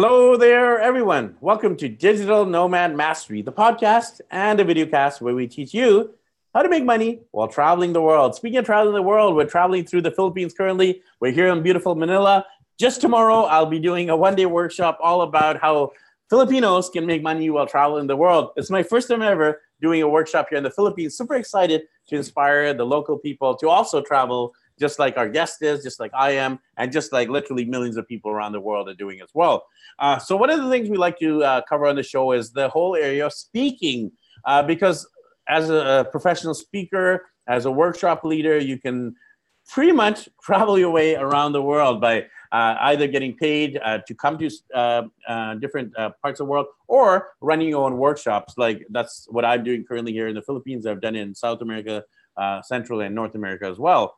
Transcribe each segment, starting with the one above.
Hello there, everyone. Welcome to Digital Nomad Mastery, the podcast and a video cast where we teach you how to make money while traveling the world. Speaking of traveling the world, we're traveling through the Philippines currently. We're here in beautiful Manila. Just tomorrow, I'll be doing a one day workshop all about how Filipinos can make money while traveling the world. It's my first time ever doing a workshop here in the Philippines. Super excited to inspire the local people to also travel just like our guest is, just like I am, and just like literally millions of people around the world are doing as well. Uh, so one of the things we like to uh, cover on the show is the whole area of speaking, uh, because as a professional speaker, as a workshop leader, you can pretty much travel your way around the world by uh, either getting paid uh, to come to uh, uh different uh, parts of the world or running your own workshops. Like that's what I'm doing currently here in the Philippines. I've done it in South America, uh, Central, and North America as well.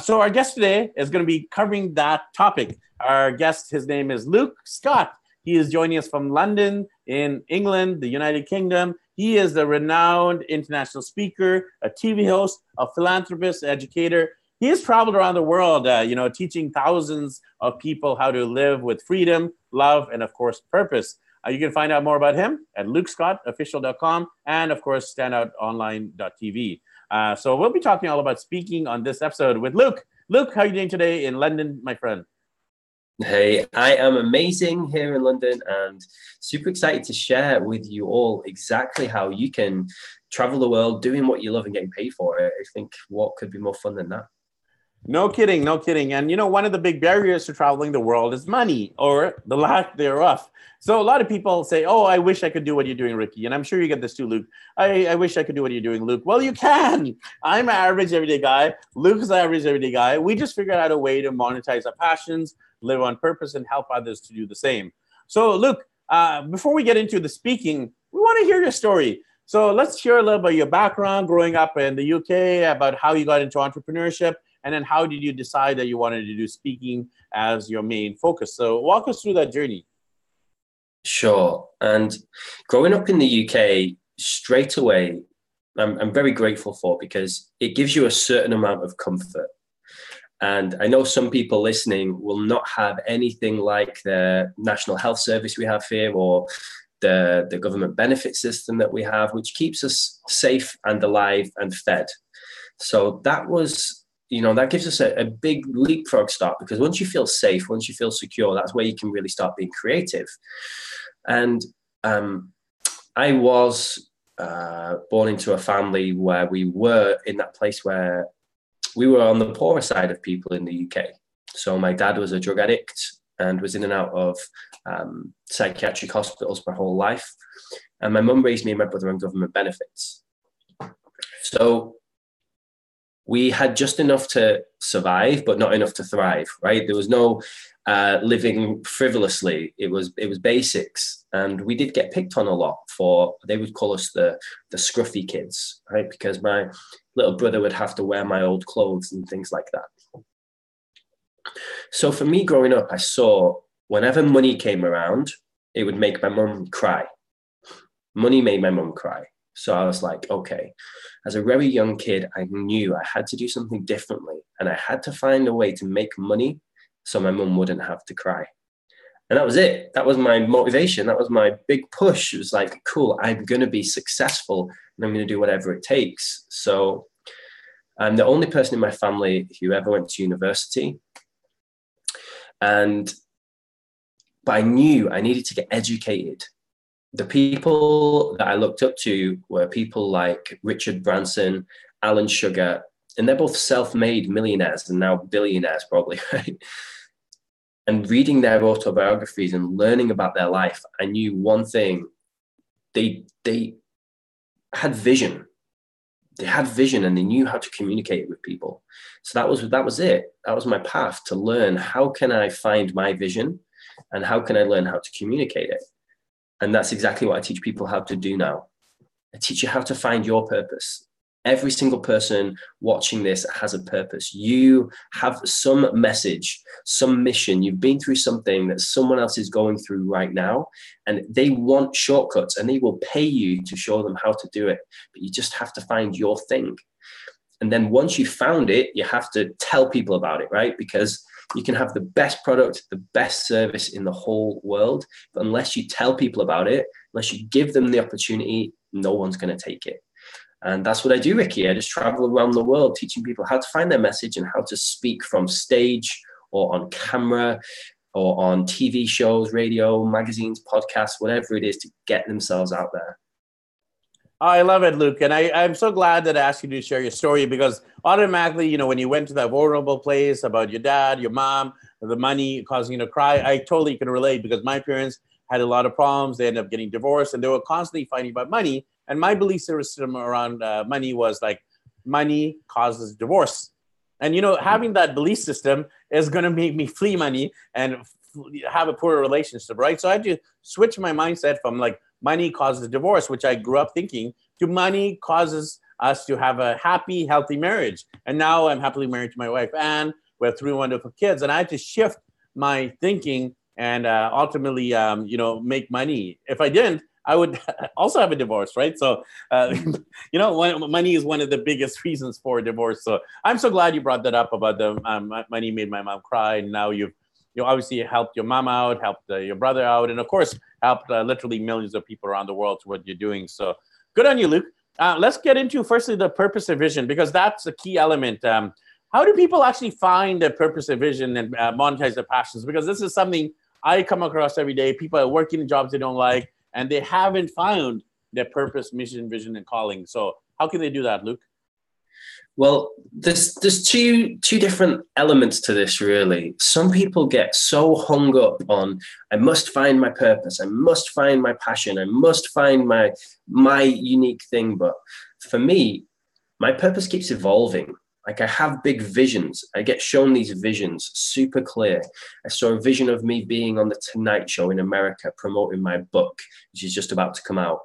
So our guest today is going to be covering that topic. Our guest, his name is Luke Scott. He is joining us from London in England, the United Kingdom. He is a renowned international speaker, a TV host, a philanthropist, educator, he has traveled around the world, uh, you know, teaching thousands of people how to live with freedom, love, and of course, purpose. Uh, you can find out more about him at lukescottofficial.com and, of course, standoutonline.tv. Uh, so we'll be talking all about speaking on this episode with Luke. Luke, how are you doing today in London, my friend? Hey, I am amazing here in London and super excited to share with you all exactly how you can travel the world doing what you love and getting paid for it. I think what could be more fun than that? No kidding, no kidding. And you know, one of the big barriers to traveling the world is money or the lack thereof. So a lot of people say, "Oh, I wish I could do what you're doing, Ricky." And I'm sure you get this too, Luke. I, I wish I could do what you're doing, Luke. Well, you can. I'm an average everyday guy. Luke's an average everyday guy. We just figured out a way to monetize our passions, live on purpose, and help others to do the same. So, Luke, uh, before we get into the speaking, we want to hear your story. So let's hear a little about your background growing up in the UK, about how you got into entrepreneurship, and then how did you decide that you wanted to do speaking as your main focus? So walk us through that journey. Sure. And growing up in the UK, straight away, I'm, I'm very grateful for because it gives you a certain amount of comfort. And I know some people listening will not have anything like the national health service we have here or the, the government benefit system that we have, which keeps us safe and alive and fed. So that was you know that gives us a, a, big leapfrog start because once you feel safe once you feel secure that's where you can really start being creative. And um, i was uh, born into a family where we were in that place where we were on the poorer side of people in the uk so my dad was a drug addict and was in and out of um, psychiatric hospitals my whole life. And my mum raised me and my brother on government benefits. So we had just enough to survive, but not enough to thrive. Right? There was no uh, living frivolously. It was it was basics, and we did get picked on a lot for. They would call us the the scruffy kids, right? Because my little brother would have to wear my old clothes and things like that. So for me, growing up, I saw whenever money came around, it would make my mum cry. Money made my mum cry. So I was like, okay, as a very young kid, I knew I had to do something differently and I had to find a way to make money so my mum wouldn't have to cry. And that was it. That was my motivation. That was my big push. It was like, cool, I'm going to be successful and I'm going to do whatever it takes. So I'm the only person in my family who ever went to university. And, but I knew I needed to get educated the people that I looked up to were people like Richard Branson, Alan Sugar, and they're both self-made millionaires and now billionaires probably, right? And reading their autobiographies and learning about their life, I knew one thing: they they had vision. They had vision and they knew how to communicate with people. So that was that was it. That was my path to learn how can I find my vision and how can I learn how to communicate it. And that's exactly what I teach people how to do now. I teach you how to find your purpose. Every single person watching this has a purpose. You have some message, some mission. You've been through something that someone else is going through right now, and they want shortcuts and they will pay you to show them how to do it. But you just have to find your thing. And then once you found it, you have to tell people about it, right? Because You can have the best product, the best service in the whole world, but unless you tell people about it, unless you give them the opportunity, no one's going to take it. And that's what I do, Ricky. I just travel around the world teaching people how to find their message and how to speak from stage or on camera or on TV shows, radio, magazines, podcasts, whatever it is to get themselves out there. I love it, Luke. And I, I'm so glad that I asked you to share your story because automatically, you know, when you went to that vulnerable place about your dad, your mom, the money causing you to cry, I totally can relate because my parents had a lot of problems. They ended up getting divorced and they were constantly fighting about money. And my belief system around uh, money was like, money causes divorce. And, you know, having that belief system is going to make me flee money and have a poor relationship, right? So I had to switch my mindset from like, money causes divorce, which I grew up thinking, to money causes us to have a happy, healthy marriage. And now I'm happily married to my wife, and we have three wonderful kids. And I had to shift my thinking and uh, ultimately, um, you know, make money. If I didn't, I would also have a divorce, right? So, uh, you know, one, money is one of the biggest reasons for divorce. So, I'm so glad you brought that up about the um, money made my mom cry, and now you've you obviously helped your mom out, helped uh, your brother out, and of course helped uh, literally millions of people around the world to what you're doing. So good on you, Luke. Uh, let's get into firstly the purpose of vision because that's a key element. Um, how do people actually find their purpose of vision and uh, monetize their passions? Because this is something I come across every day. People are working in jobs they don't like and they haven't found their purpose, mission, vision, and calling. So how can they do that, Luke? Well, there's there's two two different elements to this really. Some people get so hung up on I must find my purpose, I must find my passion, I must find my my unique thing. But for me, my purpose keeps evolving. Like I have big visions. I get shown these visions super clear. I saw a vision of me being on the Tonight Show in America promoting my book, which is just about to come out.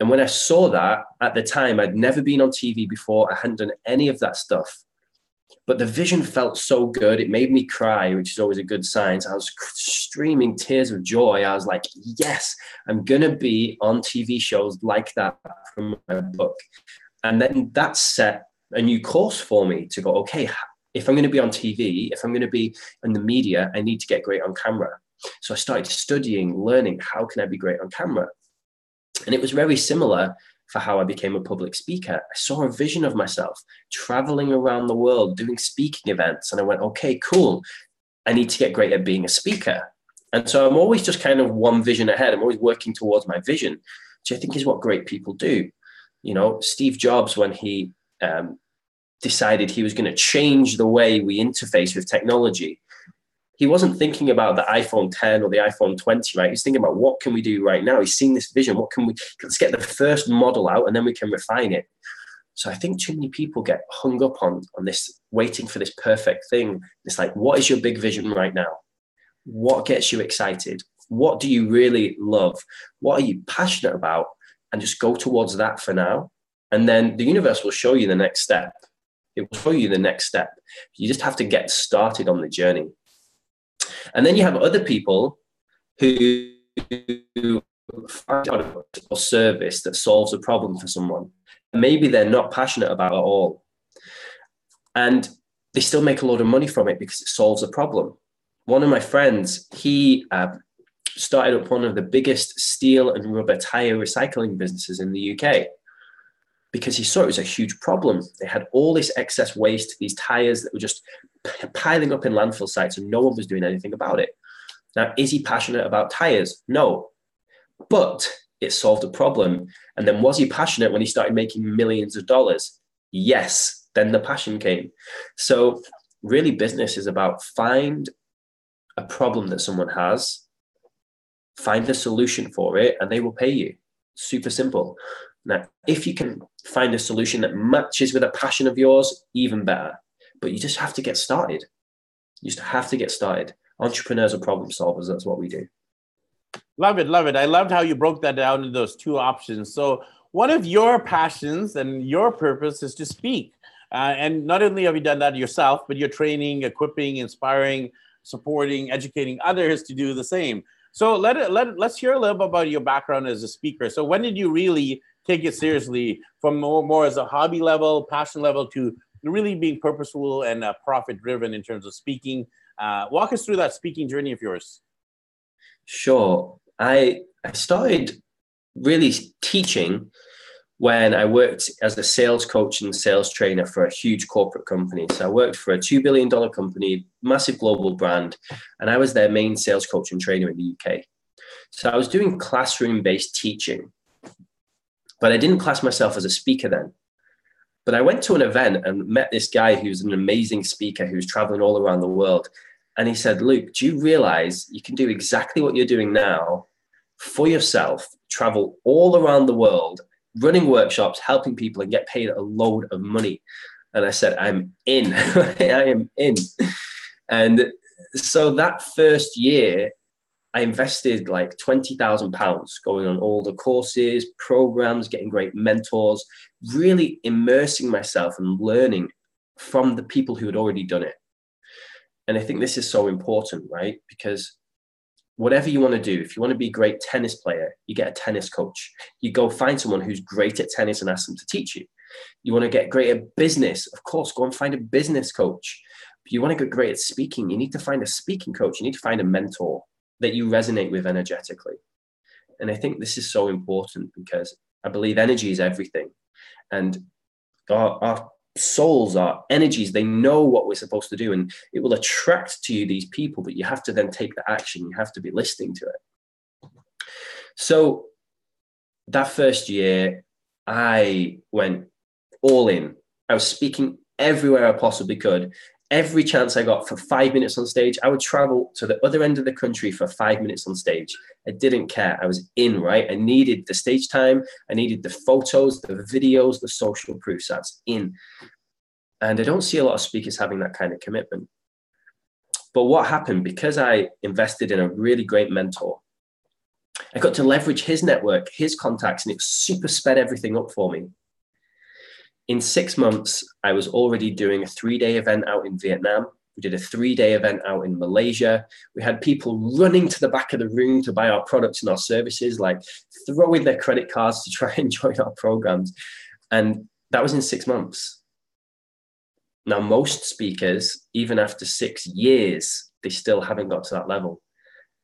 And when I saw that at the time, I'd never been on TV before. I hadn't done any of that stuff. But the vision felt so good. It made me cry, which is always a good sign. So I was streaming tears of joy. I was like, yes, I'm going to be on TV shows like that from my book. And then that set a new course for me to go, okay, if I'm going to be on TV, if I'm going to be in the media, I need to get great on camera. So I started studying, learning how can I be great on camera. And it was very similar for how I became a public speaker. I saw a vision of myself traveling around the world doing speaking events. And I went, okay, cool. I need to get great at being a speaker. And so I'm always just kind of one vision ahead. I'm always working towards my vision, which I think is what great people do. You know, Steve Jobs, when he um, decided he was going to change the way we interface with technology, he wasn't thinking about the iPhone 10 or the iPhone 20, right? He's thinking about what can we do right now. He's seen this vision. What can we, let's get the first model out and then we can refine it. So I think too many people get hung up on, on this, waiting for this perfect thing. It's like, what is your big vision right now? What gets you excited? What do you really love? What are you passionate about? And just go towards that for now. And then the universe will show you the next step. It will show you the next step. You just have to get started on the journey. And then you have other people who find a service that solves a problem for someone. Maybe they're not passionate about it at all. And they still make a lot of money from it because it solves a problem. One of my friends, he uh, started up one of the biggest steel and rubber tire recycling businesses in the UK because he saw it was a huge problem. They had all this excess waste, these tires that were just piling up in landfill sites, and no one was doing anything about it. Now, is he passionate about tires? No. But it solved a problem. And then was he passionate when he started making millions of dollars? Yes. Then the passion came. So, really, business is about find a problem that someone has, find the solution for it, and they will pay you. Super simple. Now, if you can find a solution that matches with a passion of yours, even better. But you just have to get started. You just have to get started. Entrepreneurs are problem solvers. That's what we do. Love it, love it. I loved how you broke that down into those two options. So, one of your passions and your purpose is to speak. Uh, and not only have you done that yourself, but you're training, equipping, inspiring, supporting, educating others to do the same. So let it, let let's hear a little bit about your background as a speaker. So when did you really take it seriously from more, more as a hobby level, passion level to really being purposeful and uh, profit driven in terms of speaking. Uh, walk us through that speaking journey of yours. Sure. I, I started really teaching when I worked as a sales coach and sales trainer for a huge corporate company. So I worked for a $2 billion company, massive global brand, and I was their main sales coach and trainer in the UK. So I was doing classroom based teaching, but I didn't class myself as a speaker then. But I went to an event and met this guy who's an amazing speaker who's traveling all around the world. And he said, Luke, do you realize you can do exactly what you're doing now for yourself, travel all around the world, running workshops, helping people, and get paid a load of money? And I said, I'm in. I am in. And so that first year, I invested like £20,000 going on all the courses, programs, getting great mentors, really immersing myself and learning from the people who had already done it. And I think this is so important, right? Because whatever you want to do, if you want to be a great tennis player, you get a tennis coach. You go find someone who's great at tennis and ask them to teach you. You want to get great at business, of course, go and find a business coach. You want to get great at speaking, you need to find a speaking coach. You need to find a mentor that you resonate with energetically. And I think this is so important because I believe energy is everything. And our, our souls, our energies, they know what we're supposed to do and it will attract to you these people, but you have to then take the action. You have to be listening to it. So that first year, I went all in. I was speaking everywhere I possibly could every chance I got for five minutes on stage, I would travel to the other end of the country for five minutes on stage. I didn't care. I was in, right? I needed the stage time. I needed the photos, the videos, the social proofs. That's in. And I don't see a lot of speakers having that kind of commitment. But what happened, because I invested in a really great mentor, I got to leverage his network, his contacts, and it super sped everything up for me in six months, I was already doing a three day event out in Vietnam. We did a three day event out in Malaysia. We had people running to the back of the room to buy our products and our services, like throwing their credit cards to try and join our programs. And that was in six months. Now, most speakers, even after six years, they still haven't got to that level.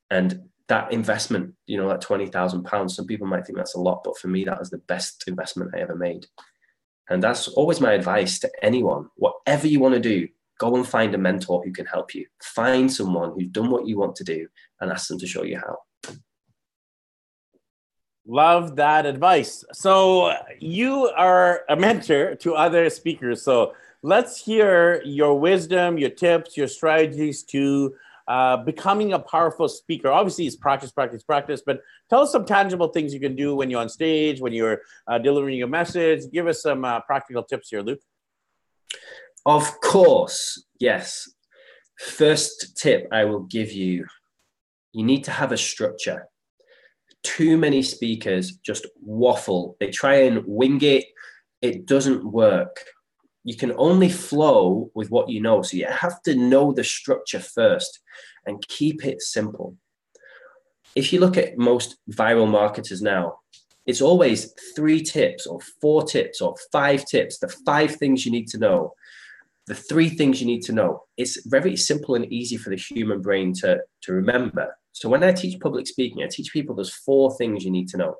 And that investment, you know, that £20,000, some people might think that's a lot, but for me, that was the best investment I ever made. And that's always my advice to anyone. Whatever you want to do, go and find a mentor who can help you. Find someone who's done what you want to do and ask them to show you how. Love that advice. So, you are a mentor to other speakers. So, let's hear your wisdom, your tips, your strategies to uh, becoming a powerful speaker. Obviously, it's practice, practice, practice, but tell us some tangible things you can do when you're on stage, when you're uh, delivering your message. Give us some uh, practical tips here, Luke. Of course, yes. First tip I will give you you need to have a structure. Too many speakers just waffle, they try and wing it, it doesn't work you can only flow with what you know. So you have to know the structure first and keep it simple. If you look at most viral marketers now, it's always three tips or four tips or five tips, the five things you need to know, the three things you need to know. It's very simple and easy for the human brain to, to remember. So when I teach public speaking, I teach people there's four things you need to know.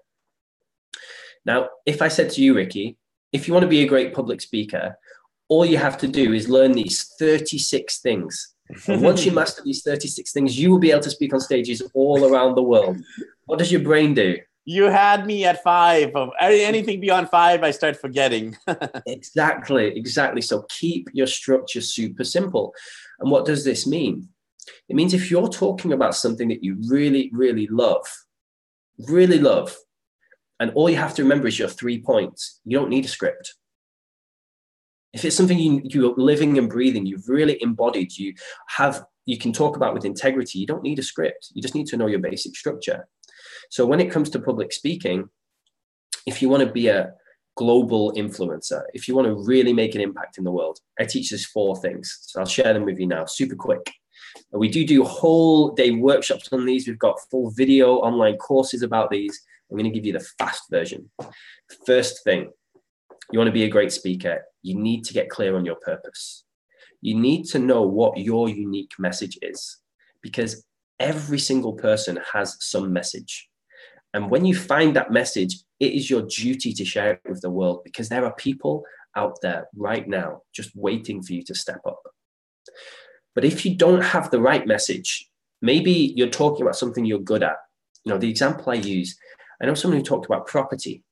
Now, if I said to you, Ricky, if you want to be a great public speaker, all you have to do is learn these 36 things. And once you master these 36 things, you will be able to speak on stages all around the world. What does your brain do? You had me at five. Um, anything beyond five, I start forgetting. exactly, exactly. So keep your structure super simple. And what does this mean? It means if you're talking about something that you really, really love, really love, and all you have to remember is your three points, you don't need a script if it's something you, you're living and breathing, you've really embodied, you have, you can talk about with integrity, you don't need a script. You just need to know your basic structure. So when it comes to public speaking, if you want to be a global influencer, if you want to really make an impact in the world, I teach these four things. So I'll share them with you now, super quick. We do do whole day workshops on these. We've got full video online courses about these. I'm going to give you the fast version. First thing, you want to be a great speaker, you need to get clear on your purpose. You need to know what your unique message is because every single person has some message. And when you find that message, it is your duty to share it with the world because there are people out there right now just waiting for you to step up. But if you don't have the right message, maybe you're talking about something you're good at. You know, the example I use, I know someone who talked about property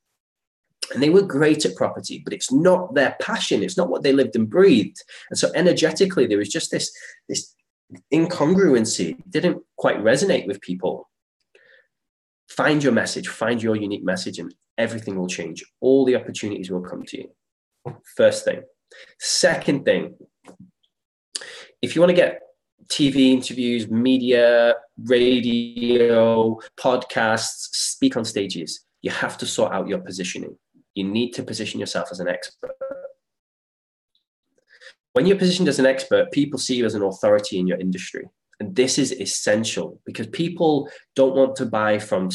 and they were great at property, but it's not their passion. It's not what they lived and breathed. And so energetically, there was just this, this incongruency. It didn't quite resonate with people. Find your message, find your unique message, and everything will change. All the opportunities will come to you. First thing. Second thing, if you want to get TV interviews, media, radio, podcasts, speak on stages, you have to sort out your positioning. You need to position yourself as an expert. When you're positioned as an expert, people see you as an authority in your industry. And this is essential because people don't want to buy from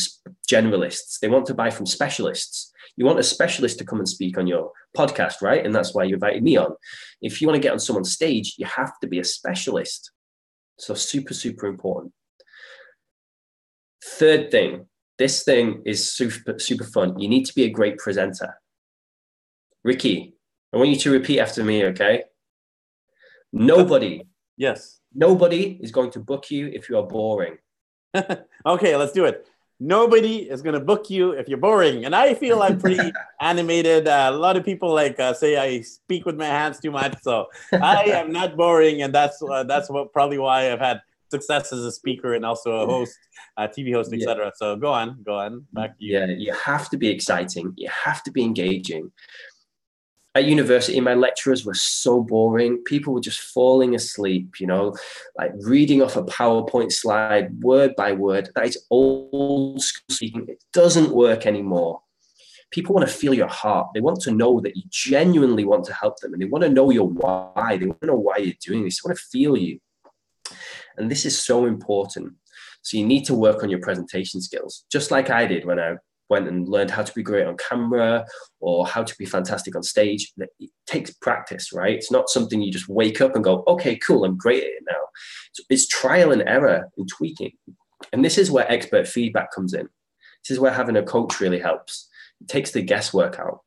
generalists, they want to buy from specialists. You want a specialist to come and speak on your podcast, right? And that's why you invited me on. If you want to get on someone's stage, you have to be a specialist. So, super, super important. Third thing, this thing is super, super fun. You need to be a great presenter. Ricky, I want you to repeat after me, okay? Nobody. Yes. Nobody is going to book you if you are boring. okay, let's do it. Nobody is going to book you if you're boring. And I feel I'm pretty animated. Uh, a lot of people like uh, say I speak with my hands too much. So I am not boring. And that's, uh, that's what probably why I've had success as a speaker and also a host, uh, TV host, etc. Yeah. So go on, go on. Back to you. Yeah, you have to be exciting. You have to be engaging at university, my lecturers were so boring. People were just falling asleep, you know, like reading off a PowerPoint slide word by word. That is old school speaking. It doesn't work anymore. People want to feel your heart. They want to know that you genuinely want to help them and they want to know your why. They want to know why you're doing this. They want to feel you. And this is so important. So you need to work on your presentation skills, just like I did when I went and learned how to be great on camera or how to be fantastic on stage. It takes practice, right? It's not something you just wake up and go, okay, cool, I'm great at it now. So It's trial and error and tweaking. And this is where expert feedback comes in. This is where having a coach really helps. It takes the guesswork out.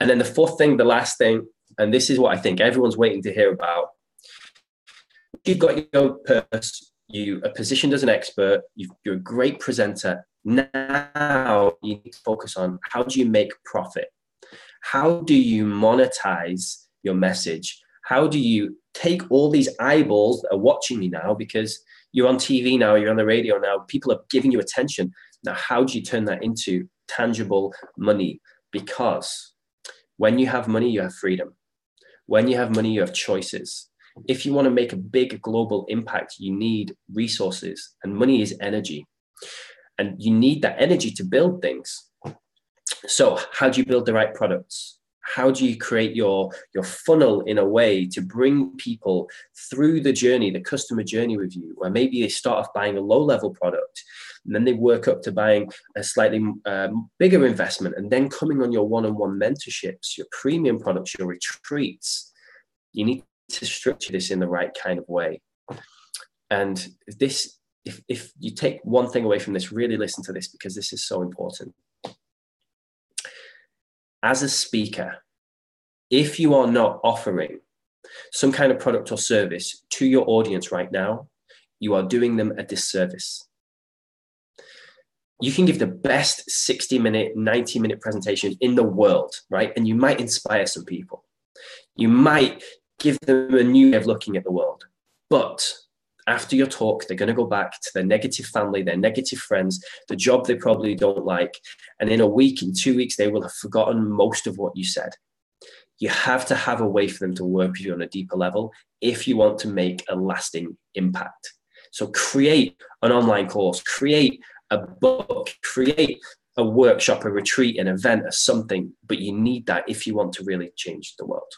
And then the fourth thing, the last thing, and this is what I think everyone's waiting to hear about. You've got your purpose, you are positioned as an expert, you are a great presenter, now you need to focus on how do you make profit? How do you monetize your message? How do you take all these eyeballs that are watching you now because you're on TV now, you're on the radio now, people are giving you attention. Now, how do you turn that into tangible money? Because when you have money, you have freedom. When you have money, you have choices. If you want to make a big global impact, you need resources, and money is energy. And you need that energy to build things. So how do you build the right products? How do you create your your funnel in a way to bring people through the journey the customer journey with you? Where maybe they start off buying a low level product and then they work up to buying a slightly um, bigger investment and then coming on your one-on-one mentorships your premium products your retreats. You need to structure this in the right kind of way and this if, if you take one thing away from this, really listen to this because this is so important. As a speaker, if you are not offering some kind of product or service to your audience right now, you are doing them a disservice. You can give the best 60 minute, 90 minute presentation in the world, right? And you might inspire some people. You might give them a new way of looking at the world. But after your talk, they're going to go back to their negative family, their negative friends, the job they probably don't like. And in a week, in two weeks, they will have forgotten most of what you said. You have to have a way for them to work with you on a deeper level if you want to make a lasting impact. So create an online course, create a book, create a workshop, a retreat, an event, or something, but you need that if you want to really change the world.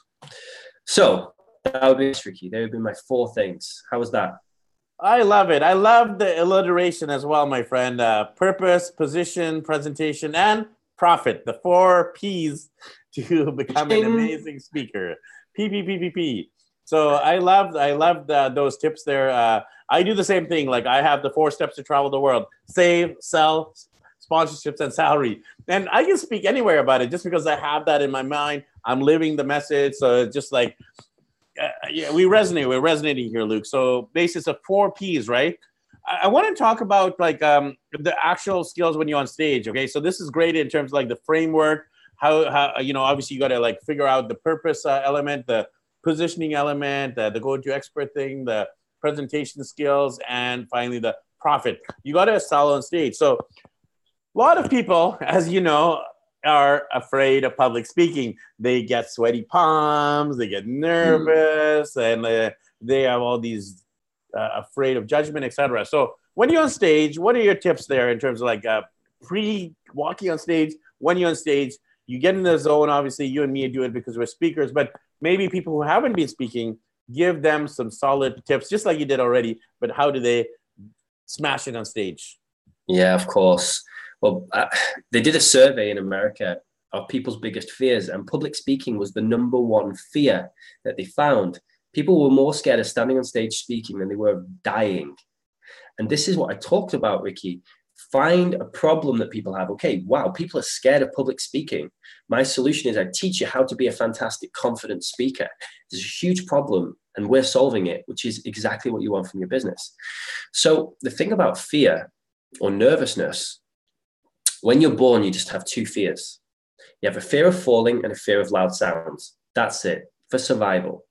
So that would be tricky. They would be my four things. How was that? I love it. I love the alliteration as well, my friend. Uh, purpose, position, presentation, and profit. The four P's to become an amazing speaker. P P P P P. So I love I love those tips there. Uh, I do the same thing. Like I have the four steps to travel the world: save, sell, sponsorships, and salary. And I can speak anywhere about it just because I have that in my mind. I'm living the message. So it's just like, uh, yeah, we resonate. We're resonating here, Luke. So basis of four P's, right? I, I want to talk about like um, the actual skills when you're on stage. Okay, so this is great in terms of like the framework. How, how you know obviously you got to like figure out the purpose uh, element, the positioning element, the, the go-to expert thing, the presentation skills, and finally the profit. You got to sell on stage. So a lot of people, as you know, are afraid of public speaking. They get sweaty palms, they get nervous, mm. and uh, they have all these uh, afraid of judgment, etc. So when you're on stage, what are your tips there in terms of like uh, pre walking on stage? When you're on stage, you get in the zone. Obviously, you and me do it because we're speakers, but maybe people who haven't been speaking, give them some solid tips, just like you did already. But how do they smash it on stage? Yeah, of course. Well, uh, they did a survey in America of people's biggest fears, and public speaking was the number one fear that they found. People were more scared of standing on stage speaking than they were of dying. And this is what I talked about, Ricky. Find a problem that people have. Okay, wow, people are scared of public speaking. My solution is I teach you how to be a fantastic, confident speaker. There's a huge problem, and we're solving it, which is exactly what you want from your business. So, the thing about fear or nervousness when you're born, you just have two fears. You have a fear of falling and a fear of loud sounds. That's it for survival.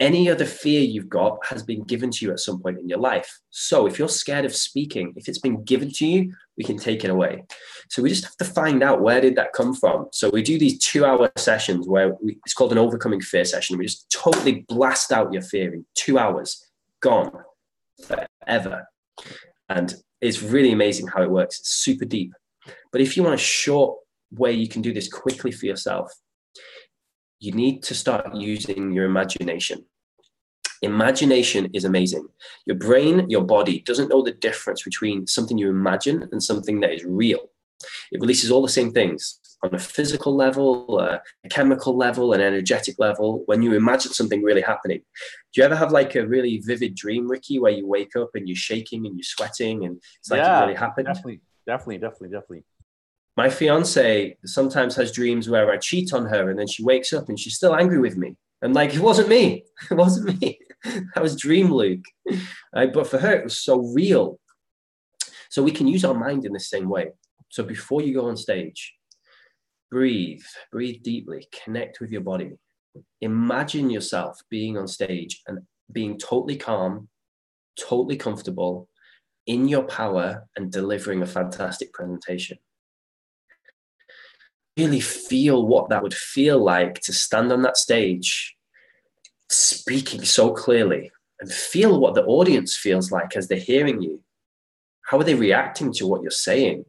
Any other fear you've got has been given to you at some point in your life. So if you're scared of speaking, if it's been given to you, we can take it away. So we just have to find out where did that come from. So we do these two-hour sessions where we, it's called an overcoming fear session. We just totally blast out your fear in two hours, gone forever. And it's really amazing how it works. It's super deep. But if you want a short way you can do this quickly for yourself, you need to start using your imagination. Imagination is amazing. Your brain, your body doesn't know the difference between something you imagine and something that is real. It releases all the same things on a physical level, a chemical level, an energetic level. When you imagine something really happening, do you ever have like a really vivid dream, Ricky, where you wake up and you're shaking and you're sweating and it's like yeah, it really happened? Definitely, definitely, definitely, definitely my fiance sometimes has dreams where I cheat on her and then she wakes up and she's still angry with me. And like, it wasn't me. It wasn't me. that was dream Luke. Uh, but for her, it was so real. So we can use our mind in the same way. So before you go on stage, breathe, breathe deeply, connect with your body. Imagine yourself being on stage and being totally calm, totally comfortable, in your power, and delivering a fantastic presentation really feel what that would feel like to stand on that stage speaking so clearly and feel what the audience feels like as they're hearing you. How are they reacting to what you're saying?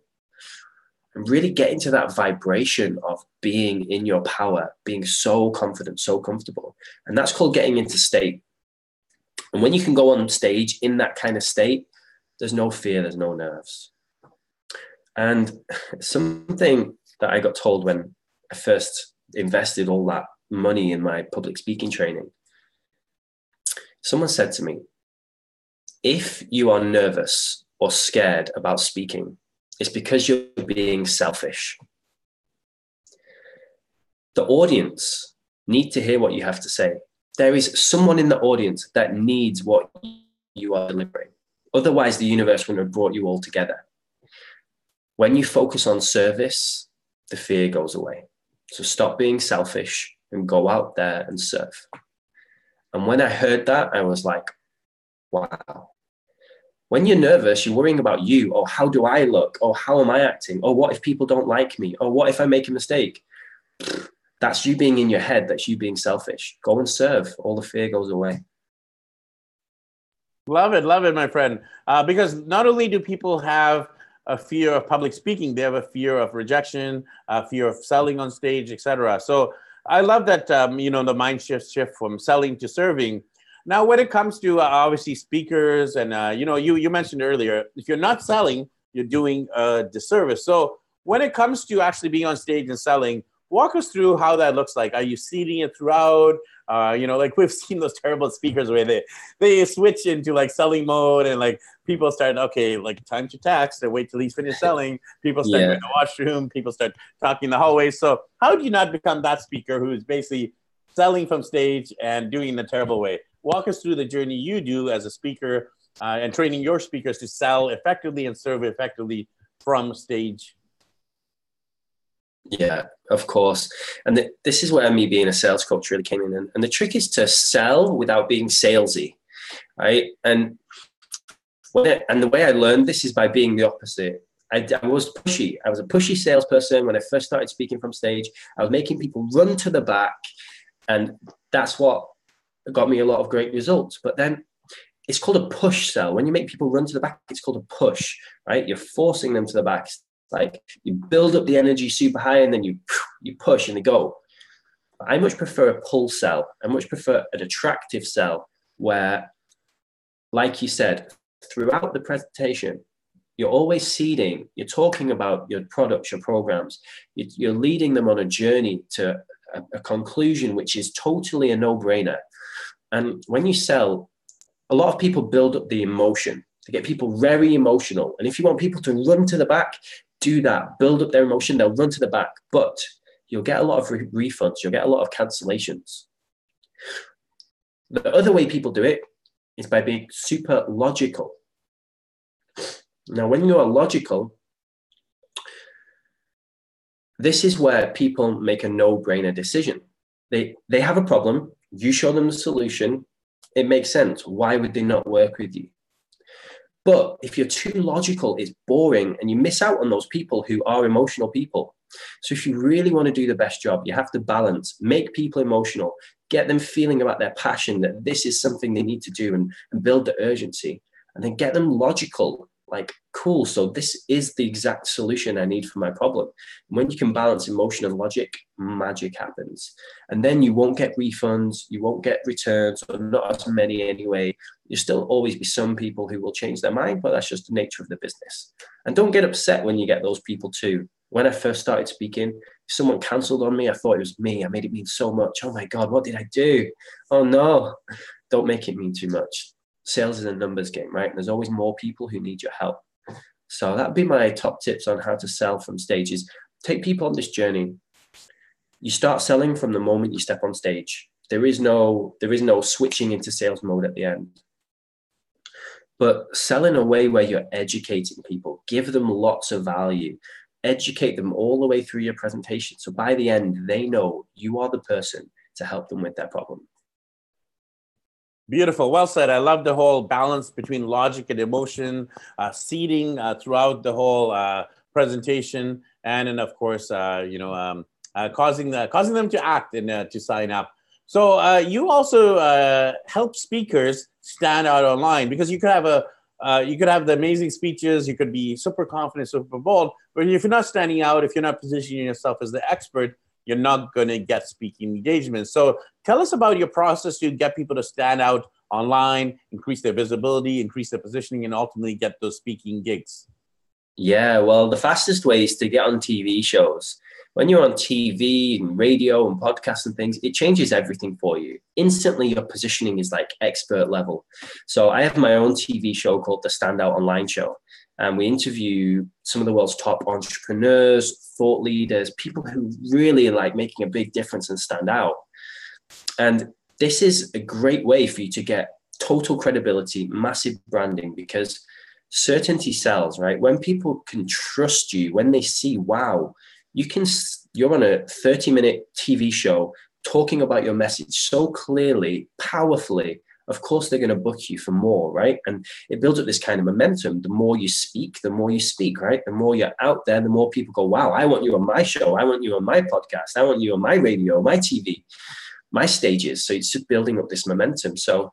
And really get into that vibration of being in your power, being so confident, so comfortable. And that's called getting into state. And when you can go on stage in that kind of state, there's no fear, there's no nerves. And something that I got told when I first invested all that money in my public speaking training. Someone said to me, if you are nervous or scared about speaking, it's because you're being selfish. The audience need to hear what you have to say. There is someone in the audience that needs what you are delivering. Otherwise, the universe wouldn't have brought you all together. When you focus on service the fear goes away. So stop being selfish and go out there and serve. And when I heard that, I was like, wow. When you're nervous, you're worrying about you. Oh, how do I look? Oh, how am I acting? Oh, what if people don't like me? Oh, what if I make a mistake? That's you being in your head. That's you being selfish. Go and serve. All the fear goes away. Love it. Love it, my friend. Uh, because not only do people have a fear of public speaking. They have a fear of rejection, a fear of selling on stage, etc. So I love that um, you know the mind shift shift from selling to serving. Now, when it comes to uh, obviously speakers, and uh, you know, you you mentioned earlier, if you're not selling, you're doing a disservice. So when it comes to actually being on stage and selling, walk us through how that looks like. Are you seeding it throughout? Uh, you know, like we've seen those terrible speakers where they they switch into like selling mode and like people start okay, like time to tax. and wait till he's finished selling. People start yeah. in the washroom. People start talking in the hallways. So how do you not become that speaker who is basically selling from stage and doing in a terrible way? Walk us through the journey you do as a speaker uh, and training your speakers to sell effectively and serve effectively from stage yeah, of course. And the, this is where me being a sales coach really came in. And, and the trick is to sell without being salesy, right? And when and the way I learned this is by being the opposite. I, I, was pushy. I was a pushy salesperson when I first started speaking from stage. I was making people run to the back, and that's what got me a lot of great results. But then it's called a push sell. When you make people run to the back, it's called a push, right? You're forcing them to the back. Like you build up the energy super high and then you you push and they go. I much prefer a pull sell. I much prefer an attractive sell where, like you said, throughout the presentation, you're always seeding, you're talking about your products, your programs, you're leading them on a journey to a, a conclusion which is totally a no brainer. And when you sell, a lot of people build up the emotion to get people very emotional. And if you want people to run to the back, do that, build up their emotion, they'll run to the back, but you'll get a lot of re- refunds, you'll get a lot of cancellations. The other way people do it is by being super logical. Now, when you are logical, this is where people make a no brainer decision. They, they have a problem, you show them the solution, it makes sense. Why would they not work with you? But if you're too logical, it's boring and you miss out on those people who are emotional people. So if you really want to do the best job, you have to balance, make people emotional, get them feeling about their passion that this is something they need to do and, and build the urgency, and then get them logical like cool so this is the exact solution i need for my problem and when you can balance emotion and logic magic happens and then you won't get refunds you won't get returns or not as many anyway you'll still always be some people who will change their mind but that's just the nature of the business and don't get upset when you get those people too when i first started speaking someone cancelled on me i thought it was me i made it mean so much oh my god what did i do oh no don't make it mean too much sales is a numbers game, right? And there's always more people who need your help. So that'd be my top tips on how to sell from stages. Take people on this journey. You start selling from the moment you step on stage. There is no there is no switching into sales mode at the end. But sell in a way where you're educating people, give them lots of value, educate them all the way through your presentation. So by the end, they know you are the person to help them with their problem. Beautiful. Well said. I love the whole balance between logic and emotion, uh, seeding uh, throughout the whole uh, presentation, and then of course, uh, you know, um, uh, causing the, causing them to act and uh, to sign up. So uh, you also uh, help speakers stand out online because you could have a uh, you could have the amazing speeches, you could be super confident, super bold, but if you're not standing out, if you're not positioning yourself as the expert, you're not going to get speaking engagements. So tell us about your process to get people to stand out online, increase their visibility, increase their positioning, and ultimately get those speaking gigs. Yeah, well, the fastest way is to get on TV shows. When you're on TV and radio and podcasts and things, it changes everything for you. Instantly, your positioning is like expert level. So, I have my own TV show called The Standout Online Show and we interview some of the world's top entrepreneurs, thought leaders, people who really like making a big difference and stand out. And this is a great way for you to get total credibility, massive branding, because certainty sells, right? When people can trust you, when they see, wow, you can, you're on a 30 minute TV show talking about your message so clearly, powerfully, of course they're going to book you for more, right? And it builds up this kind of momentum. The more you speak, the more you speak, right? The more you're out there, the more people go, wow, I want you on my show. I want you on my podcast. I want you on my radio, my TV, my stages. So it's building up this momentum. So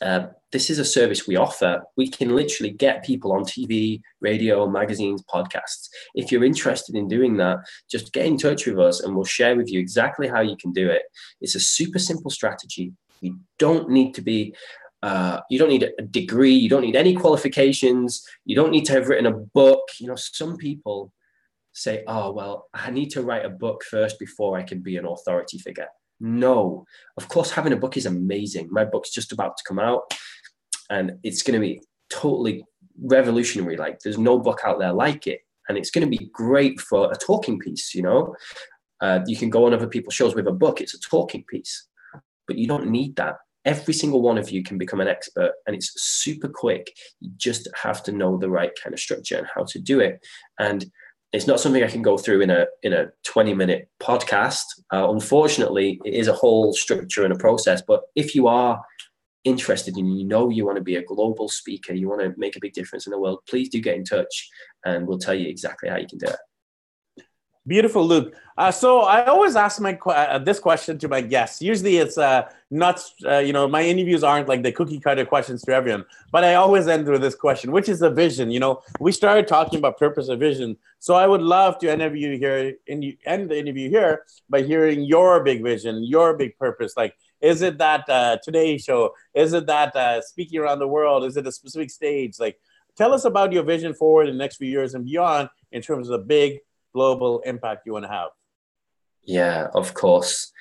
uh, this is a service we offer. We can literally get people on TV, radio, magazines, podcasts. If you're interested in doing that, just get in touch with us and we'll share with you exactly how you can do it. It's a super simple strategy. You don't need to be, uh, you don't need a degree, you don't need any qualifications, you don't need to have written a book. You know, some people say, oh, well, I need to write a book first before I can be an authority figure. No, of course, having a book is amazing. My book's just about to come out and it's going to be totally revolutionary. Like, there's no book out there like it. And it's going to be great for a talking piece, you know? Uh, you can go on other people's shows with a book, it's a talking piece, but you don't need that. Every single one of you can become an expert and it's super quick. You just have to know the right kind of structure and how to do it. And it's not something I can go through in a in a 20 minute podcast. Uh, unfortunately, it is a whole structure and a process. But if you are interested and you know you want to be a global speaker, you want to make a big difference in the world, please do get in touch and we'll tell you exactly how you can do it. Beautiful, Luke. Uh, so I always ask my uh, this question to my guests. Usually, it's uh, not uh, you know my interviews aren't like the cookie cutter questions to everyone, but I always end with this question, which is the vision. You know, we started talking about purpose and vision, so I would love to you here, in, end the interview here by hearing your big vision, your big purpose. Like, is it that uh, Today Show? Is it that uh, speaking around the world? Is it a specific stage? Like, tell us about your vision forward in the next few years and beyond in terms of the big global impact you want to have? Yeah, of course.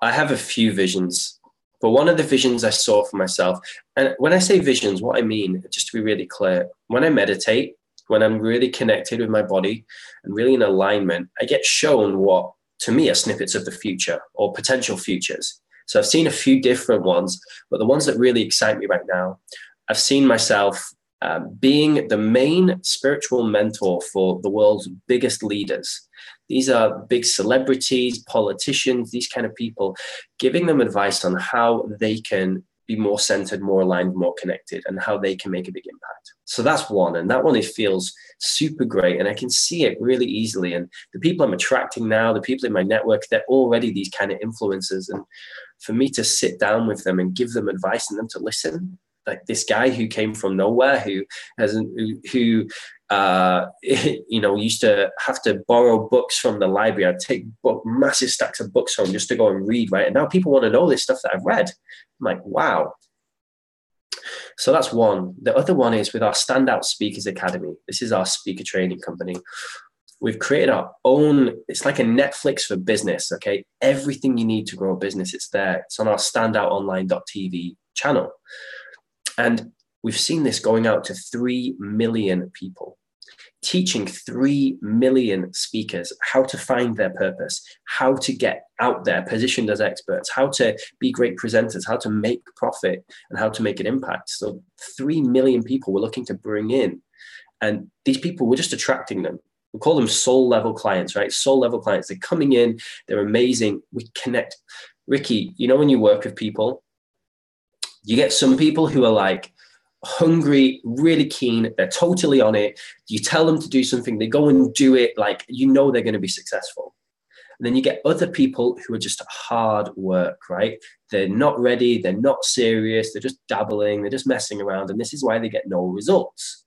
I have a few visions, but one of the visions I saw for myself, and when I say visions, what I mean, just to be really clear, when I meditate, when I'm really connected with my body and really in alignment, I get shown what to me are snippets of the future or potential futures. So I've seen a few different ones, but the ones that really excite me right now, I've seen myself um, being the main spiritual mentor for the world's biggest leaders. These are big celebrities, politicians, these kind of people, giving them advice on how they can be more centered, more aligned, more connected, and how they can make a big impact. So that's one. And that one it feels super great. And I can see it really easily. And the people I'm attracting now, the people in my network, they're already these kind of influencers. And for me to sit down with them and give them advice and them to listen, like this guy who came from nowhere, who has who, who uh, you know used to have to borrow books from the library. I'd take book, massive stacks of books home just to go and read. Right, and now people want to know this stuff that I've read. I'm like, wow. So that's one. The other one is with our Standout Speakers Academy. This is our speaker training company. We've created our own, it's like a Netflix for business, okay? Everything you need to grow a business, it's there. It's on our standoutonline.tv channel. And we've seen this going out to 3 million people, teaching 3 million speakers how to find their purpose, how to get out there positioned as experts, how to be great presenters, how to make profit, and how to make an impact. So, 3 million people we're looking to bring in. And these people, we're just attracting them. We call them soul level clients, right? Soul level clients. They're coming in, they're amazing. We connect. Ricky, you know, when you work with people, you get some people who are like hungry, really keen, they're totally on it. You tell them to do something, they go and do it, like you know they're going to be successful. And then you get other people who are just hard work, right? They're not ready, they're not serious, they're just dabbling, they're just messing around, and this is why they get no results.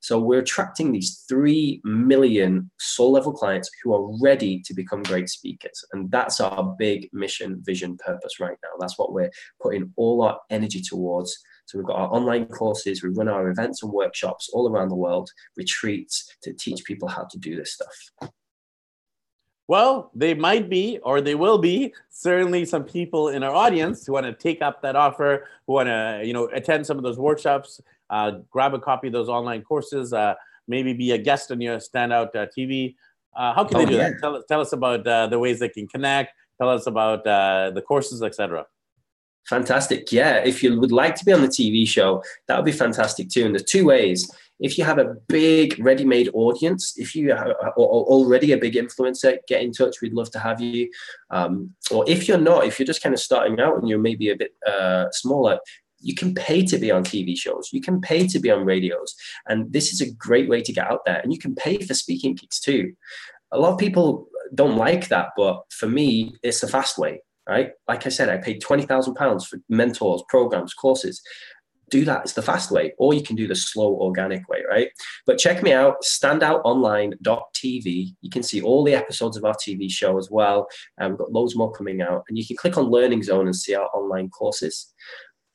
So we're attracting these 3 million soul level clients who are ready to become great speakers. And that's our big mission, vision, purpose right now. That's what we're putting all our energy towards. So we've got our online courses, we run our events and workshops all around the world, retreats to teach people how to do this stuff. Well, they might be, or they will be, certainly some people in our audience who want to take up that offer, who want to, you know, attend some of those workshops, grab a copy of those online courses, uh, maybe be a guest on your Standout uh, TV. Uh, how can oh, they do yeah. that? Tell, tell us about uh, the ways they can connect. Tell us about uh, the courses, etc. Fantastic. Yeah, if you would like to be on the TV show, that would be fantastic too. And there's two ways. If you have a big ready-made audience, if you are already a big influencer, get in touch. We'd love to have you. Um, or if you're not, if you're just kind of starting out and you're maybe a bit uh, smaller, you can pay to be on TV shows. You can pay to be on radios. And this is a great way to get out there. And you can pay for speaking gigs too. A lot of people don't like that, but for me, it's the fast way, right? Like I said, I paid £20,000 for mentors, programs, courses. Do that. It's the fast way, or you can do the slow, organic way, right? But check me out, standoutonline.tv. You can see all the episodes of our TV show as well. And we've got loads more coming out. And you can click on Learning Zone and see our online courses.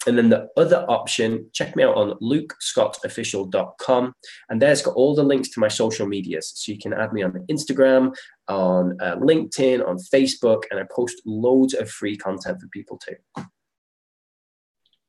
And then the other option, check me out on lukescottofficial.com. And there's got all the links to my social medias. So you can add me on Instagram, on uh, LinkedIn, on Facebook, and I post loads of free content for people too.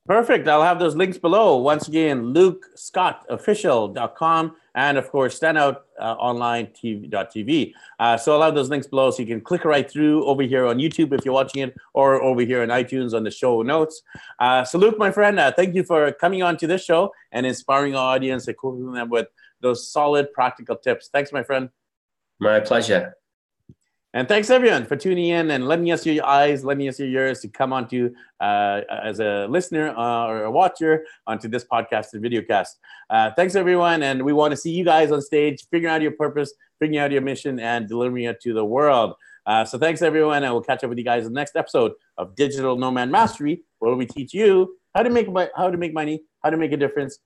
Perfect. I'll have those links below. Once again, lukescottofficial.com and of course, standoutonlinetv.tv. Uh, uh, so I'll have those links below so you can click right through over here on YouTube if you're watching it or over here on iTunes on the show notes. Uh, so, Luke, my friend, uh, thank you for coming on to this show and inspiring our audience, equipping them with those solid practical tips. Thanks, my friend. My pleasure. And thanks everyone for tuning in and letting us your eyes, letting us your ears to come onto uh, as a listener uh, or a watcher onto this podcast and videocast. Uh, thanks everyone, and we want to see you guys on stage, figuring out your purpose, figuring out your mission, and delivering it to the world. Uh, so thanks everyone, and we'll catch up with you guys in the next episode of Digital Nomad Mastery, where we teach you how to make how to make money, how to make a difference,